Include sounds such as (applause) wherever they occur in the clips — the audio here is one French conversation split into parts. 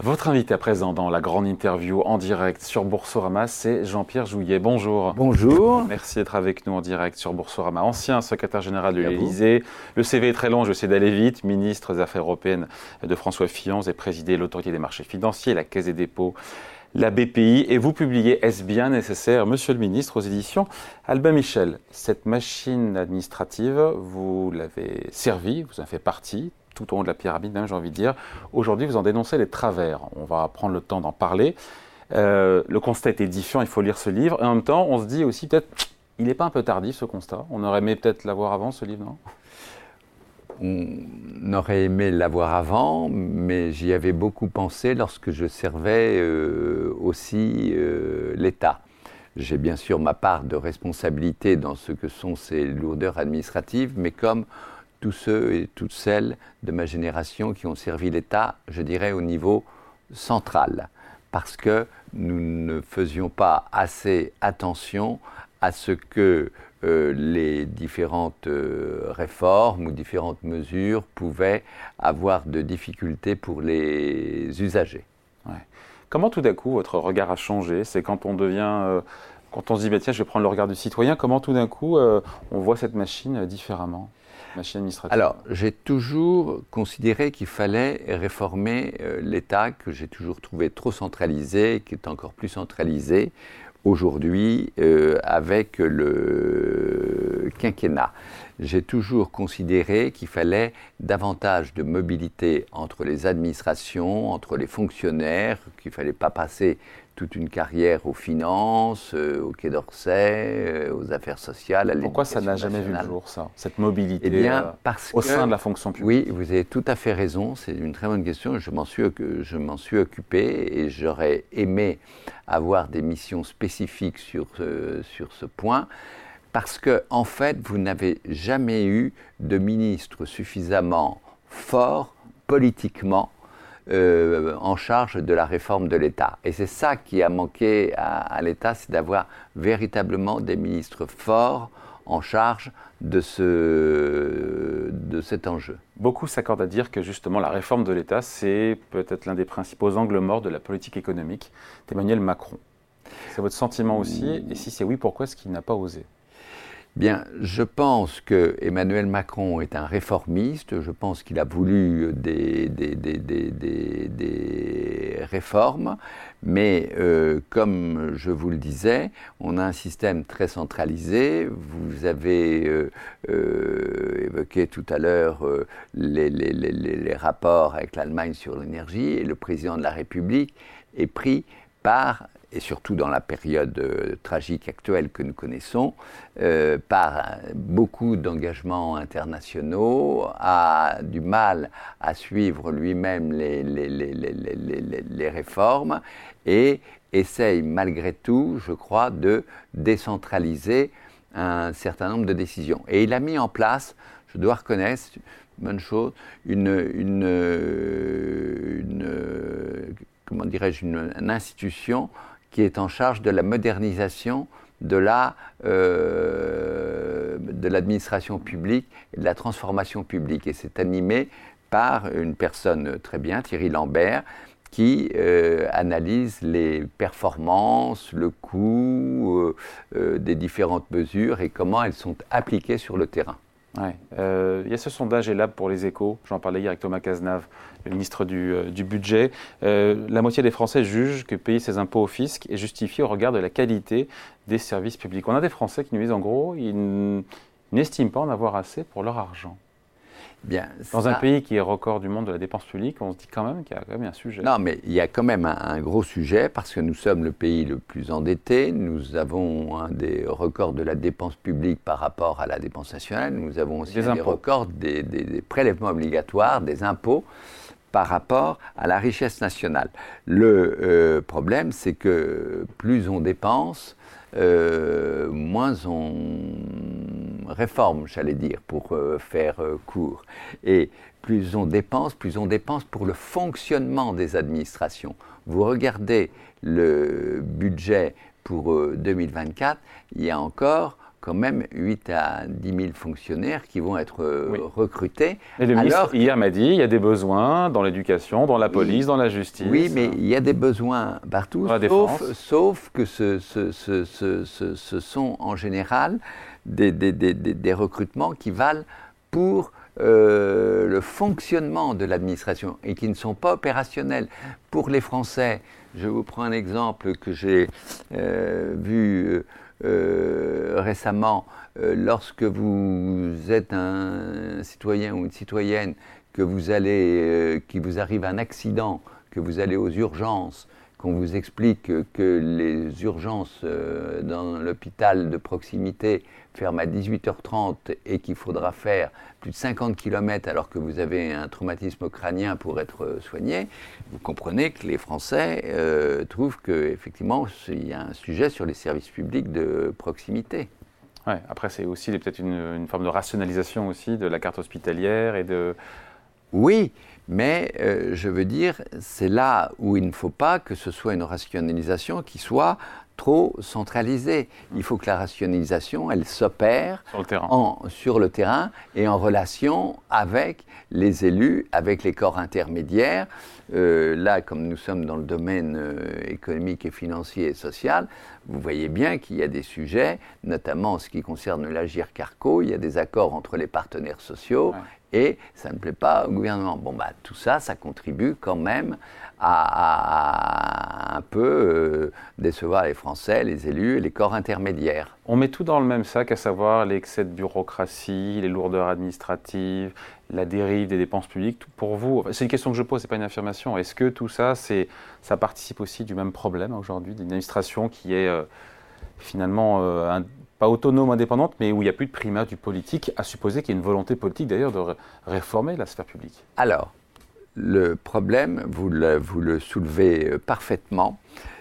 Votre invité à présent dans la grande interview en direct sur Boursorama, c'est Jean-Pierre Jouillet. Bonjour. Bonjour. Merci d'être avec nous en direct sur Boursorama. Ancien secrétaire général de l'Élysée. Le CV est très long, je sais d'aller vite. Ministre des Affaires européennes de François Fillon. Avez présidé l'autorité des marchés financiers, la Caisse des dépôts, la BPI. Et vous publiez Est-ce bien nécessaire, Monsieur le ministre, aux éditions Albin Michel? Cette machine administrative, vous l'avez servie, vous en faites partie tout au long de la pyramide, j'ai envie de dire. Aujourd'hui, vous en dénoncez les travers. On va prendre le temps d'en parler. Euh, le constat est édifiant, il faut lire ce livre. Et en même temps, on se dit aussi peut-être, il n'est pas un peu tardif ce constat On aurait aimé peut-être l'avoir avant ce livre, non? On aurait aimé l'avoir avant, mais j'y avais beaucoup pensé lorsque je servais euh, aussi euh, l'État. J'ai bien sûr ma part de responsabilité dans ce que sont ces lourdeurs administratives, mais comme tous ceux et toutes celles de ma génération qui ont servi l'État, je dirais, au niveau central, parce que nous ne faisions pas assez attention à ce que euh, les différentes euh, réformes ou différentes mesures pouvaient avoir de difficultés pour les usagers. Comment tout d'un coup votre regard a changé? C'est quand on devient... Euh, quand on se dit, bah, tiens, je vais prendre le regard du citoyen, comment tout d'un coup on voit cette machine différemment? Alors, j'ai toujours considéré qu'il fallait réformer euh, l'État, que j'ai toujours trouvé trop centralisé, qui est encore plus centralisé aujourd'hui euh, avec le quinquennat. J'ai toujours considéré qu'il fallait davantage de mobilité entre les administrations, entre les fonctionnaires, qu'il ne fallait pas passer toute une carrière aux finances, euh, au Quai d'Orsay, euh, aux affaires sociales. À Pourquoi ça n'a jamais vu le jour, ça, cette mobilité eh bien, euh, parce au sein de la fonction publique? Oui, vous avez tout à fait raison. C'est une très bonne question. Je m'en suis, suis occupé et j'aurais aimé avoir des missions spécifiques sur, sur ce point. Parce que, en fait, vous n'avez jamais eu de ministre suffisamment fort politiquement euh, en charge de la réforme de l'État. Et c'est ça qui a manqué à, l'État, c'est d'avoir véritablement des ministres forts en charge de, ce, de cet enjeu. Beaucoup s'accordent à dire que justement la réforme de l'État, c'est peut-être l'un des principaux angles morts de la politique économique d'Emmanuel Macron. C'est votre sentiment aussi? Et si c'est oui, pourquoi est-ce qu'il n'a pas osé? Bien, je pense que Emmanuel Macron est un réformiste. Je pense qu'il a voulu des, des, réformes, mais euh, comme je vous le disais, on a un système très centralisé. Vous avez euh, euh, évoqué tout à l'heure les, les rapports avec l'Allemagne sur l'énergie, et le président de la République est pris par et surtout dans la période euh, tragique actuelle que nous connaissons, euh, par beaucoup d'engagements internationaux, a du mal à suivre lui-même les, les, les, les, réformes et essaye malgré tout, je crois, de décentraliser un certain nombre de décisions. Et il a mis en place, je dois reconnaître, bonne chose, une, une, comment dirais-je, une institution qui est en charge de la modernisation euh, de l'administration publique et de la transformation publique. Et c'est animé par une personne très bien, Thierry Lambert, qui euh, analyse les performances, le coût euh, des différentes mesures et comment elles sont appliquées sur le terrain. Ouais. il y a ce sondage là pour les échos, j'en parlais hier avec Thomas Cazenave, le ministre du, euh, budget. Euh, la moitié des Français jugent que payer ses impôts au fisc est justifié au regard de la qualité des services publics. On a des Français qui nous disent en gros, ils n'estiment pas en avoir assez pour leur argent. Bien, Dans un pays qui est record du monde de la dépense publique, on se dit quand même qu'il y a quand même un sujet. Non, mais il y a quand même un, gros sujet parce que nous sommes le pays le plus endetté. Nous avons un des records de la dépense publique par rapport à la dépense nationale. Nous avons aussi des, des records des, des, prélèvements obligatoires, des impôts par rapport à la richesse nationale. Le euh, problème, c'est que plus on dépense, euh, moins on réforme, j'allais dire, pour euh, faire court. Et plus on dépense, plus on dépense pour le fonctionnement des administrations. Vous regardez le budget pour 2024, il y a encore quand même 8 à 10 000 fonctionnaires qui vont être euh, recrutés. Et le ministre, hier, m'a dit il y a des besoins dans l'éducation, dans la police, dans la justice. Oui, mais il y a des besoins partout, sauf, sauf, que ce, ce, ce, ce, sont en général des, des, des, des recrutements qui valent pour euh, le fonctionnement de l'administration et qui ne sont pas opérationnels. Pour les Français, je vous prends un exemple que j'ai euh, vu euh, récemment. lorsque vous êtes un citoyen ou une citoyenne, que vous allez, qui vous arrive un accident, que vous allez aux urgences, qu'on vous explique que les urgences dans l'hôpital de proximité ferme à 18h30 et qu'il faudra faire plus de 50 km alors que vous avez un traumatisme crânien pour être soigné, vous comprenez que les Français euh, trouvent qu'effectivement, il y a un sujet sur les services publics de proximité. Ouais, après, c'est aussi peut-être une, une, forme de rationalisation aussi de la carte hospitalière et de... Oui, mais euh, je veux dire, c'est là où il ne faut pas que ce soit une rationalisation qui soit trop centralisée. Il faut que la rationalisation, elle s'opère sur, le terrain et en relation avec les élus, avec les corps intermédiaires. Euh, là, comme nous sommes dans le domaine euh, économique et financier et social, vous voyez bien qu'il y a des sujets, notamment en ce qui concerne l'Agir Carco, il y a des accords entre les partenaires sociaux et ça ne plaît pas au gouvernement. Bon, bah, tout ça, ça contribue quand même à, un peu euh, décevoir les Français, les élus et les corps intermédiaires. On met tout dans le même sac, à savoir l'excès de bureaucratie, les lourdeurs administratives, la dérive des dépenses publiques. Pour vous, c'est une question que je pose, c'est pas une affirmation. Est-ce que tout ça, ça participe aussi du même problème aujourd'hui, d'une administration qui est euh, finalement euh, pas autonome, indépendante, mais où il n'y a plus de primat du politique, à supposer qu'il y ait une volonté politique d'ailleurs de réformer la sphère publique Alors, le problème, vous le, soulevez euh, parfaitement,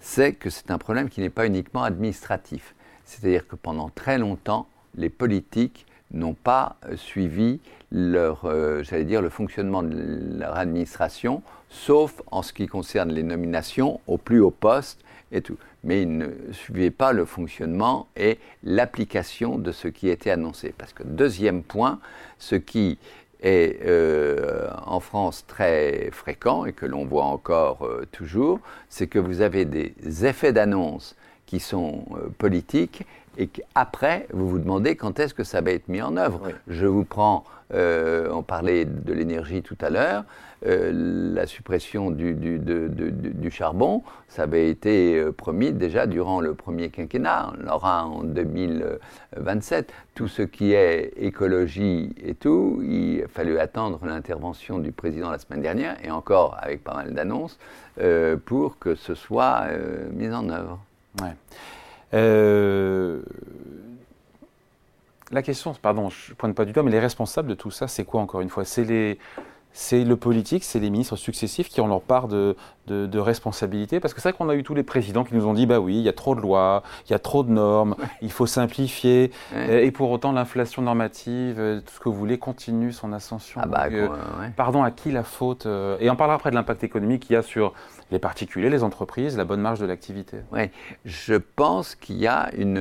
c'est que c'est un problème qui n'est pas uniquement administratif. C'est-à-dire que pendant très longtemps, les politiques n'ont pas euh, suivi leur, euh, j'allais dire, le fonctionnement de leur administration, sauf en ce qui concerne les nominations au plus haut poste et tout mais ils ne suivaient pas le fonctionnement et l'application de ce qui était annoncé. Parce que deuxième point, ce qui est euh, en France très fréquent et que l'on voit encore euh, toujours, c'est que vous avez des effets d'annonce qui sont euh, politiques et qu'après, vous vous demandez quand est-ce que ça va être mis en œuvre. Je vous prends, on parlait de l'énergie tout à l'heure, euh, la suppression du, du, charbon, ça avait été euh, promis déjà durant le premier quinquennat, on l'aura en 2027. Tout ce qui est écologie et tout, il a fallu attendre l'intervention du président la semaine dernière, et encore avec pas mal d'annonces, euh, pour que ce soit mis en œuvre. La question, pardon, je ne pointe pas du doigt, mais les responsables de tout ça, c'est quoi encore une fois? C'est c'est le politique, c'est les ministres successifs qui ont leur part de, de, responsabilité. Parce que c'est vrai qu'on a eu tous les présidents qui nous ont dit bah oui, il y a trop de lois, il y a trop de normes, il faut simplifier. Et pour autant, l'inflation normative, euh, tout ce que vous voulez, continue son ascension. Ah bah, euh, pardon, à qui la faute euh, Et on parlera après de l'impact économique qu'il y a sur les particuliers, les entreprises, la bonne marge de l'activité. Oui, je pense qu'il y a une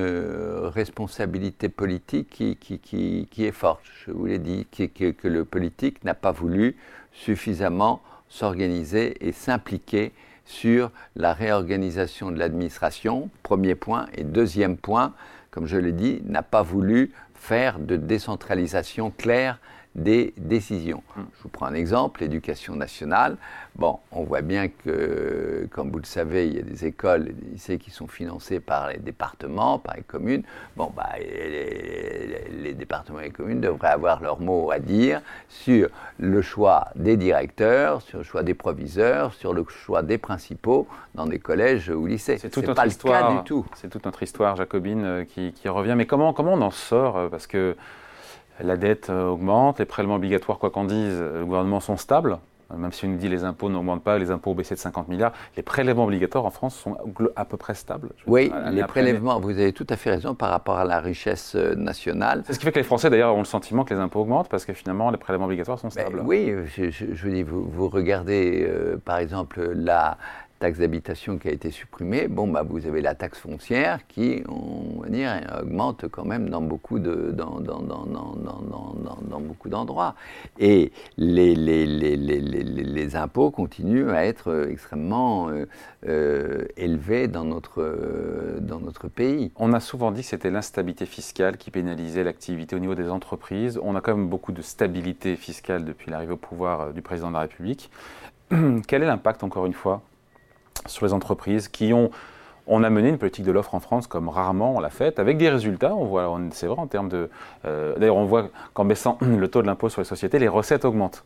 responsabilité politique qui, qui, qui, qui est forte. Je vous l'ai dit, que le politique n'a pas voulu suffisamment s'organiser et s'impliquer sur la réorganisation de l'administration, premier point. Et deuxième point, comme je l'ai dit, n'a pas voulu faire de décentralisation claire des décisions. Hum. Je vous prends un exemple, l'éducation nationale. Bon, on voit bien que, comme vous le savez, il y a des écoles et des lycées qui sont financés par les départements, par les communes. Bon, bah, les, départements et les communes devraient avoir leur mot à dire sur le choix des directeurs, sur le choix des proviseurs, sur le choix des principaux dans des collèges ou lycées. C'est toute notre histoire. du tout. C'est toute notre histoire jacobine euh, qui, qui, revient. Mais comment, comment on en sort euh, Parce que la dette euh, augmente, les prélèvements obligatoires, quoi qu'en dise, le gouvernement sont stables. Euh, même si on nous dit les impôts n'augmentent pas, les impôts ont baissé de 50 milliards, les prélèvements obligatoires en France sont à peu près stables. Oui, les prélèvements, vous avez tout à fait raison par rapport à la richesse euh, nationale. C'est ce qui fait que les Français d'ailleurs ont le sentiment que les impôts augmentent parce que finalement les prélèvements obligatoires sont ben stables. oui, je, vous dis, vous, regardez par exemple la, taxe d'habitation qui a été supprimée, bon, bah, vous avez la taxe foncière qui, on va dire, augmente quand même dans beaucoup de, dans, dans, dans, dans beaucoup d'endroits. Et les, les, les, les, impôts continuent à être extrêmement euh, euh, élevés dans notre, dans notre pays. On a souvent dit que c'était l'instabilité fiscale qui pénalisait l'activité au niveau des entreprises. On a quand même beaucoup de stabilité fiscale depuis l'arrivée au pouvoir euh, du président de la République. (clears throat) Quel est l'impact, encore une fois, sur les entreprises qui ont on a mené une politique de l'offre en France comme rarement on l'a fait, avec des résultats. On voit, c'est vrai en termes de. Euh, d'ailleurs, on voit qu'en baissant (clears throat) le taux de l'impôt sur les sociétés, les recettes augmentent.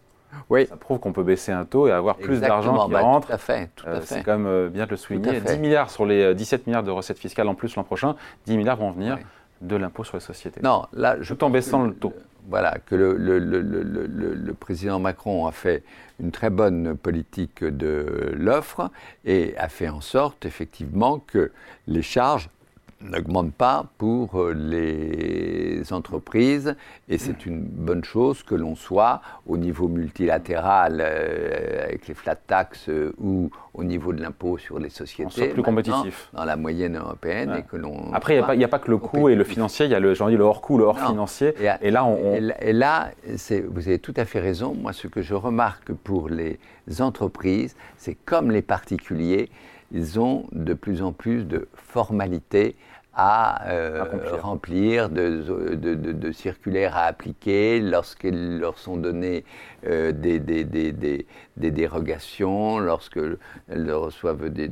Oui. Ça prouve qu'on peut baisser un taux et avoir plus d'argent qui bah, rentre. Tout à fait. Euh, c'est quand même bien de le souligner. 10 milliards sur les 17 milliards de recettes fiscales en plus l'an prochain, 10 milliards vont venir de l'impôt sur les sociétés. Non, là, je tout en baissant le taux. Voilà, que le, président Macron a fait une très bonne politique de l'offre et a fait en sorte, effectivement, que les charges n'augmente pas pour euh, les entreprises et c'est une bonne chose que l'on soit au niveau multilatéral euh, avec les flat tax euh, ou au niveau de l'impôt sur les sociétés. On soit plus compétitif. Dans la moyenne européenne et que l'on. Après, il n'y a, pas que le coût et le financier, il y a le, le hors-coût, le hors-financier. Et, là, on. Et, là, vous avez tout à fait raison. Moi, ce que je remarque pour les entreprises, c'est comme les particuliers, ils ont de plus en plus de formalités à, euh, remplir, de, de, de, circulaires à appliquer lorsqu'ils leur sont données euh, des, des, des, des, dérogations, lorsqu'elles reçoivent des,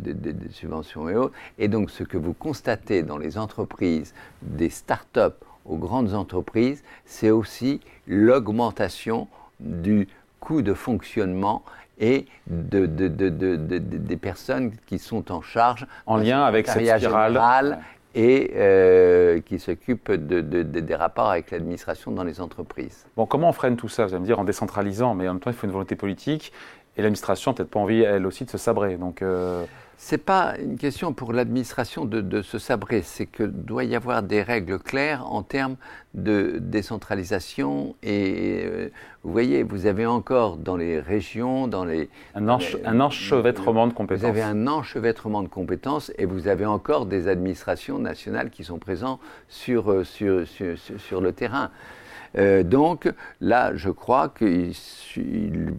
subventions et autres. Et donc ce que vous constatez dans les entreprises, des start-up aux grandes entreprises, c'est aussi l'augmentation du coût de fonctionnement et de, de, de, des personnes qui sont en charge en lien avec cette spirale et euh, qui s'occupe de, des rapports avec l'administration dans les entreprises. Bon, comment on freine tout ça? Vous allez me dire en décentralisant, mais en même temps, il faut une volonté politique et l'administration n'a peut-être pas envie, elle aussi, de se sabrer. Donc, euh, c'est pas une question pour l'administration de, se sabrer, c'est que doit y avoir des règles claires en termes de décentralisation. Et euh, vous voyez, vous avez encore dans les régions, dans les un, un enchevêtrement de compétences. Vous avez un enchevêtrement de compétences et vous avez encore des administrations nationales qui sont présentes sur, euh, sur, sur, sur le terrain. Euh, donc là, je crois qu'il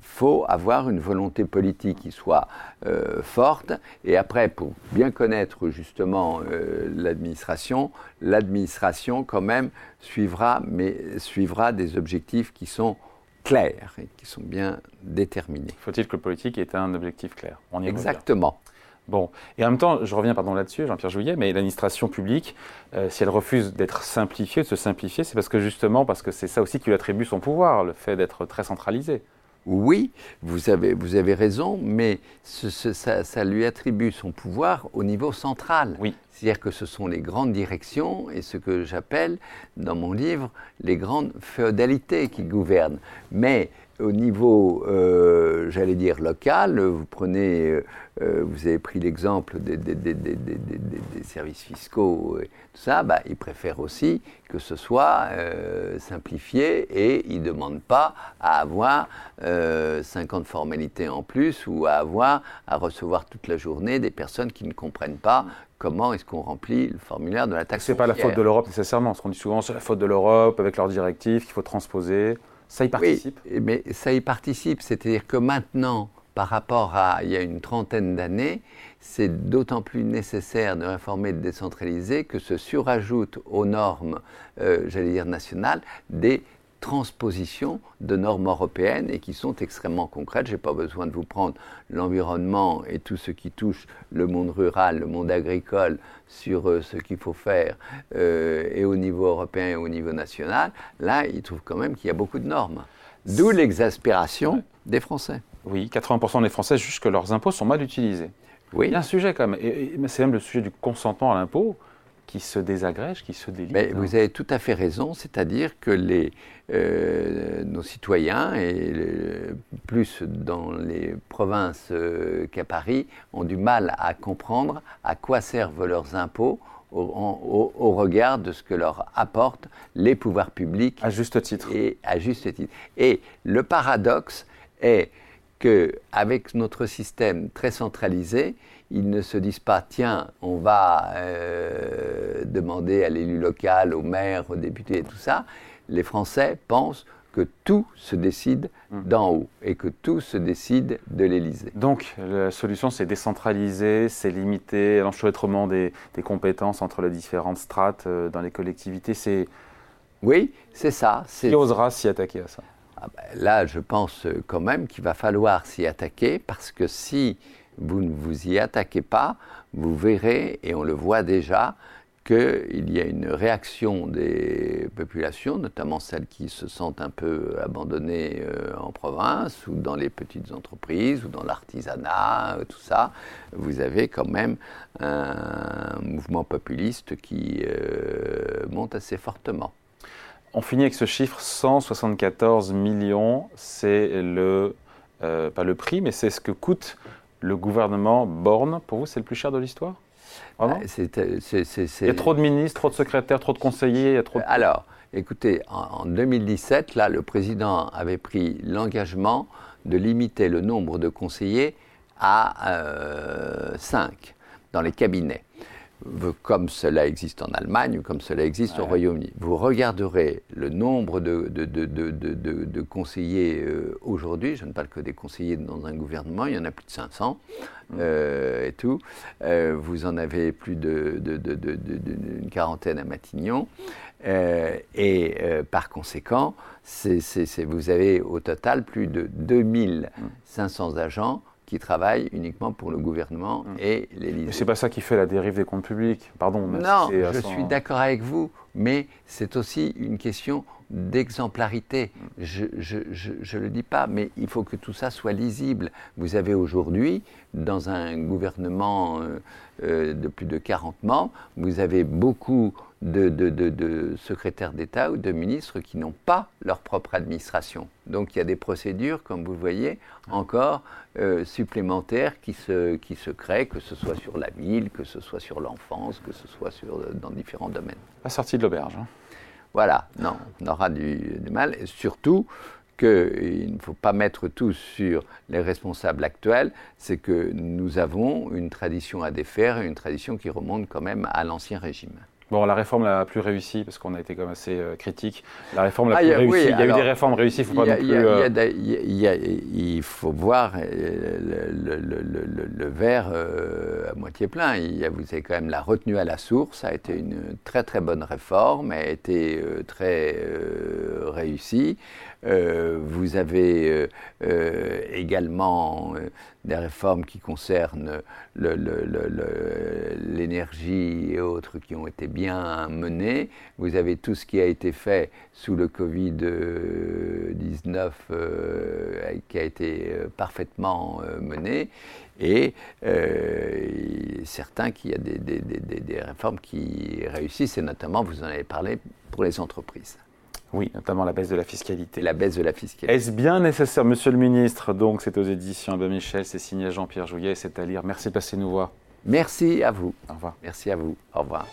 faut avoir une volonté politique qui soit euh, forte. Et après, pour bien connaître justement euh, l'administration, l'administration quand même suivra, mais suivra des objectifs qui sont clairs et qui sont bien déterminés. Faut-il que le politique ait un objectif clair? On y Exactement. Bon, et en même temps, je reviens pardon là-dessus, Jean-Pierre Jouillet, mais l'administration publique, euh, si elle refuse d'être simplifiée, de se simplifier, c'est parce que justement, parce que c'est ça aussi qui lui attribue son pouvoir, le fait d'être très centralisé. Oui, vous avez, vous avez raison, mais ça, ça, lui attribue son pouvoir au niveau central. Oui. C'est-à-dire que ce sont les grandes directions et ce que j'appelle dans mon livre les grandes féodalités qui gouvernent. Mais au niveau, euh, j'allais dire, local, vous prenez, euh, euh, vous avez pris l'exemple des, services fiscaux et tout ça, bah, ils préfèrent aussi que ce soit simplifié et ils ne demandent pas à avoir 50 formalités en plus ou à avoir à recevoir toute la journée des personnes qui ne comprennent pas comment est-ce qu'on remplit le formulaire de la taxe. C'est pas la faute de l'Europe nécessairement. Ce qu'on dit souvent, c'est la faute de l'Europe avec leurs directives qu'il faut transposer. Ça y participe Oui, mais ça y participe. C'est-à-dire que maintenant, par rapport à il y a une trentaine d'années, c'est d'autant plus nécessaire de réformer, de décentraliser que se surajoutent aux normes, euh, j'allais dire nationales, des transposition de normes européennes et qui sont extrêmement concrètes. Je n'ai pas besoin de vous prendre l'environnement et tout ce qui touche le monde rural, le monde agricole sur euh, ce qu'il faut faire euh, et au niveau européen et au niveau national. Là, il trouve quand même qu'il y a beaucoup de normes. D'où l'exaspération des Français. Oui, 80% des Français jugent que leurs impôts sont mal utilisés. Oui. Il y a un sujet quand même, et c'est même le sujet du consentement à l'impôt qui se désagrège, qui se délite. Mais vous avez tout à fait raison, c'est-à-dire que les, euh, nos citoyens, et plus dans les provinces euh, qu'à Paris, ont du mal à comprendre à quoi servent leurs impôts au, au, regard de ce que leur apportent les pouvoirs publics. À juste titre. Et à juste titre. Et le paradoxe est qu'avec notre système très centralisé, ils ne se disent pas, tiens, on va demander à l'élu local, au maire, aux députés et tout ça. Les Français pensent que tout se décide mmh. d'en haut et que tout se décide de l'Élysée. Donc la solution, c'est décentraliser, c'est limiter l'enchevêtrement des, des, compétences entre les différentes strates euh, dans les collectivités. C'est oui, c'est ça. Qui osera s'y attaquer à ça? Ah ben, Là, je pense quand même qu'il va falloir s'y attaquer parce que si vous ne vous y attaquez pas, vous verrez, et on le voit déjà, qu'il y a une réaction des populations, notamment celles qui se sentent un peu abandonnées euh, en province ou dans les petites entreprises ou dans l'artisanat, euh, tout ça. Vous avez quand même un mouvement populiste qui euh, monte assez fortement. On finit avec ce chiffre 174 millions. C'est le, pas le prix, mais c'est ce que coûte le gouvernement Borne. Pour vous, c'est le plus cher de l'histoire? Ah euh, Il y a trop de ministres, trop de secrétaires, trop de conseillers. trop Alors, écoutez, en, 2017, là, le président avait pris l'engagement de limiter le nombre de conseillers à euh, 5 dans les cabinets comme cela existe en Allemagne ou comme cela existe au Royaume-Uni. Vous regarderez le nombre de, de, conseillers euh, aujourd'hui, je ne parle que des conseillers dans un gouvernement, il y en a plus de 500 mmh. euh, et tout. Euh, vous en avez plus d'une quarantaine à Matignon. et par conséquent, vous avez au total plus de 2500 agents qui travaillent uniquement pour le gouvernement mmh. et l'Élysée. Mais c'est pas ça qui fait la dérive des comptes publics, pardon. Non, je suis d'accord avec vous, mais c'est aussi une question d'exemplarité. Je ne le dis pas, mais il faut que tout ça soit lisible. Vous avez aujourd'hui, dans un gouvernement euh, euh, de plus de 40 membres, vous avez beaucoup de, secrétaires d'État ou de ministres qui n'ont pas leur propre administration. Donc il y a des procédures, comme vous voyez, encore euh, supplémentaires qui se, créent, que ce soit sur la ville, que ce soit sur l'enfance, que ce soit dans différents domaines. La sortie de l'auberge. Hein. Voilà, non, on aura du, mal. Surtout, qu'il ne faut pas mettre tout sur les responsables actuels, c'est que nous avons une tradition à défaire, une tradition qui remonte quand même à l'Ancien Régime. Bon, la réforme la plus réussie, parce qu'on a été quand même assez euh, critique, la réforme la plus réussie, il y a eu des réformes réussies, il faut pas non plus... il faut voir le, le, verre euh, à moitié plein. Il y a, vous avez quand même la retenue à la source, ça a été une très très bonne réforme, elle a été euh, très réussie. Vous avez également des réformes qui concernent l'énergie et autres qui ont été bien menées. Vous avez tout ce qui a été fait sous le Covid-19 euh, qui a été euh, parfaitement euh, mené. Et certains qui a des, des, des réformes qui réussissent, et notamment, vous en avez parlé, pour les entreprises. Oui, notamment la baisse de la fiscalité. La baisse de la fiscalité. Est-ce bien nécessaire, monsieur le ministre Donc, c'est aux éditions Abbé Michel, c'est signé Jean-Pierre Jouillet, c'est à lire. Merci de passer nous voir. Merci à vous. Au revoir. Merci à vous. Au revoir.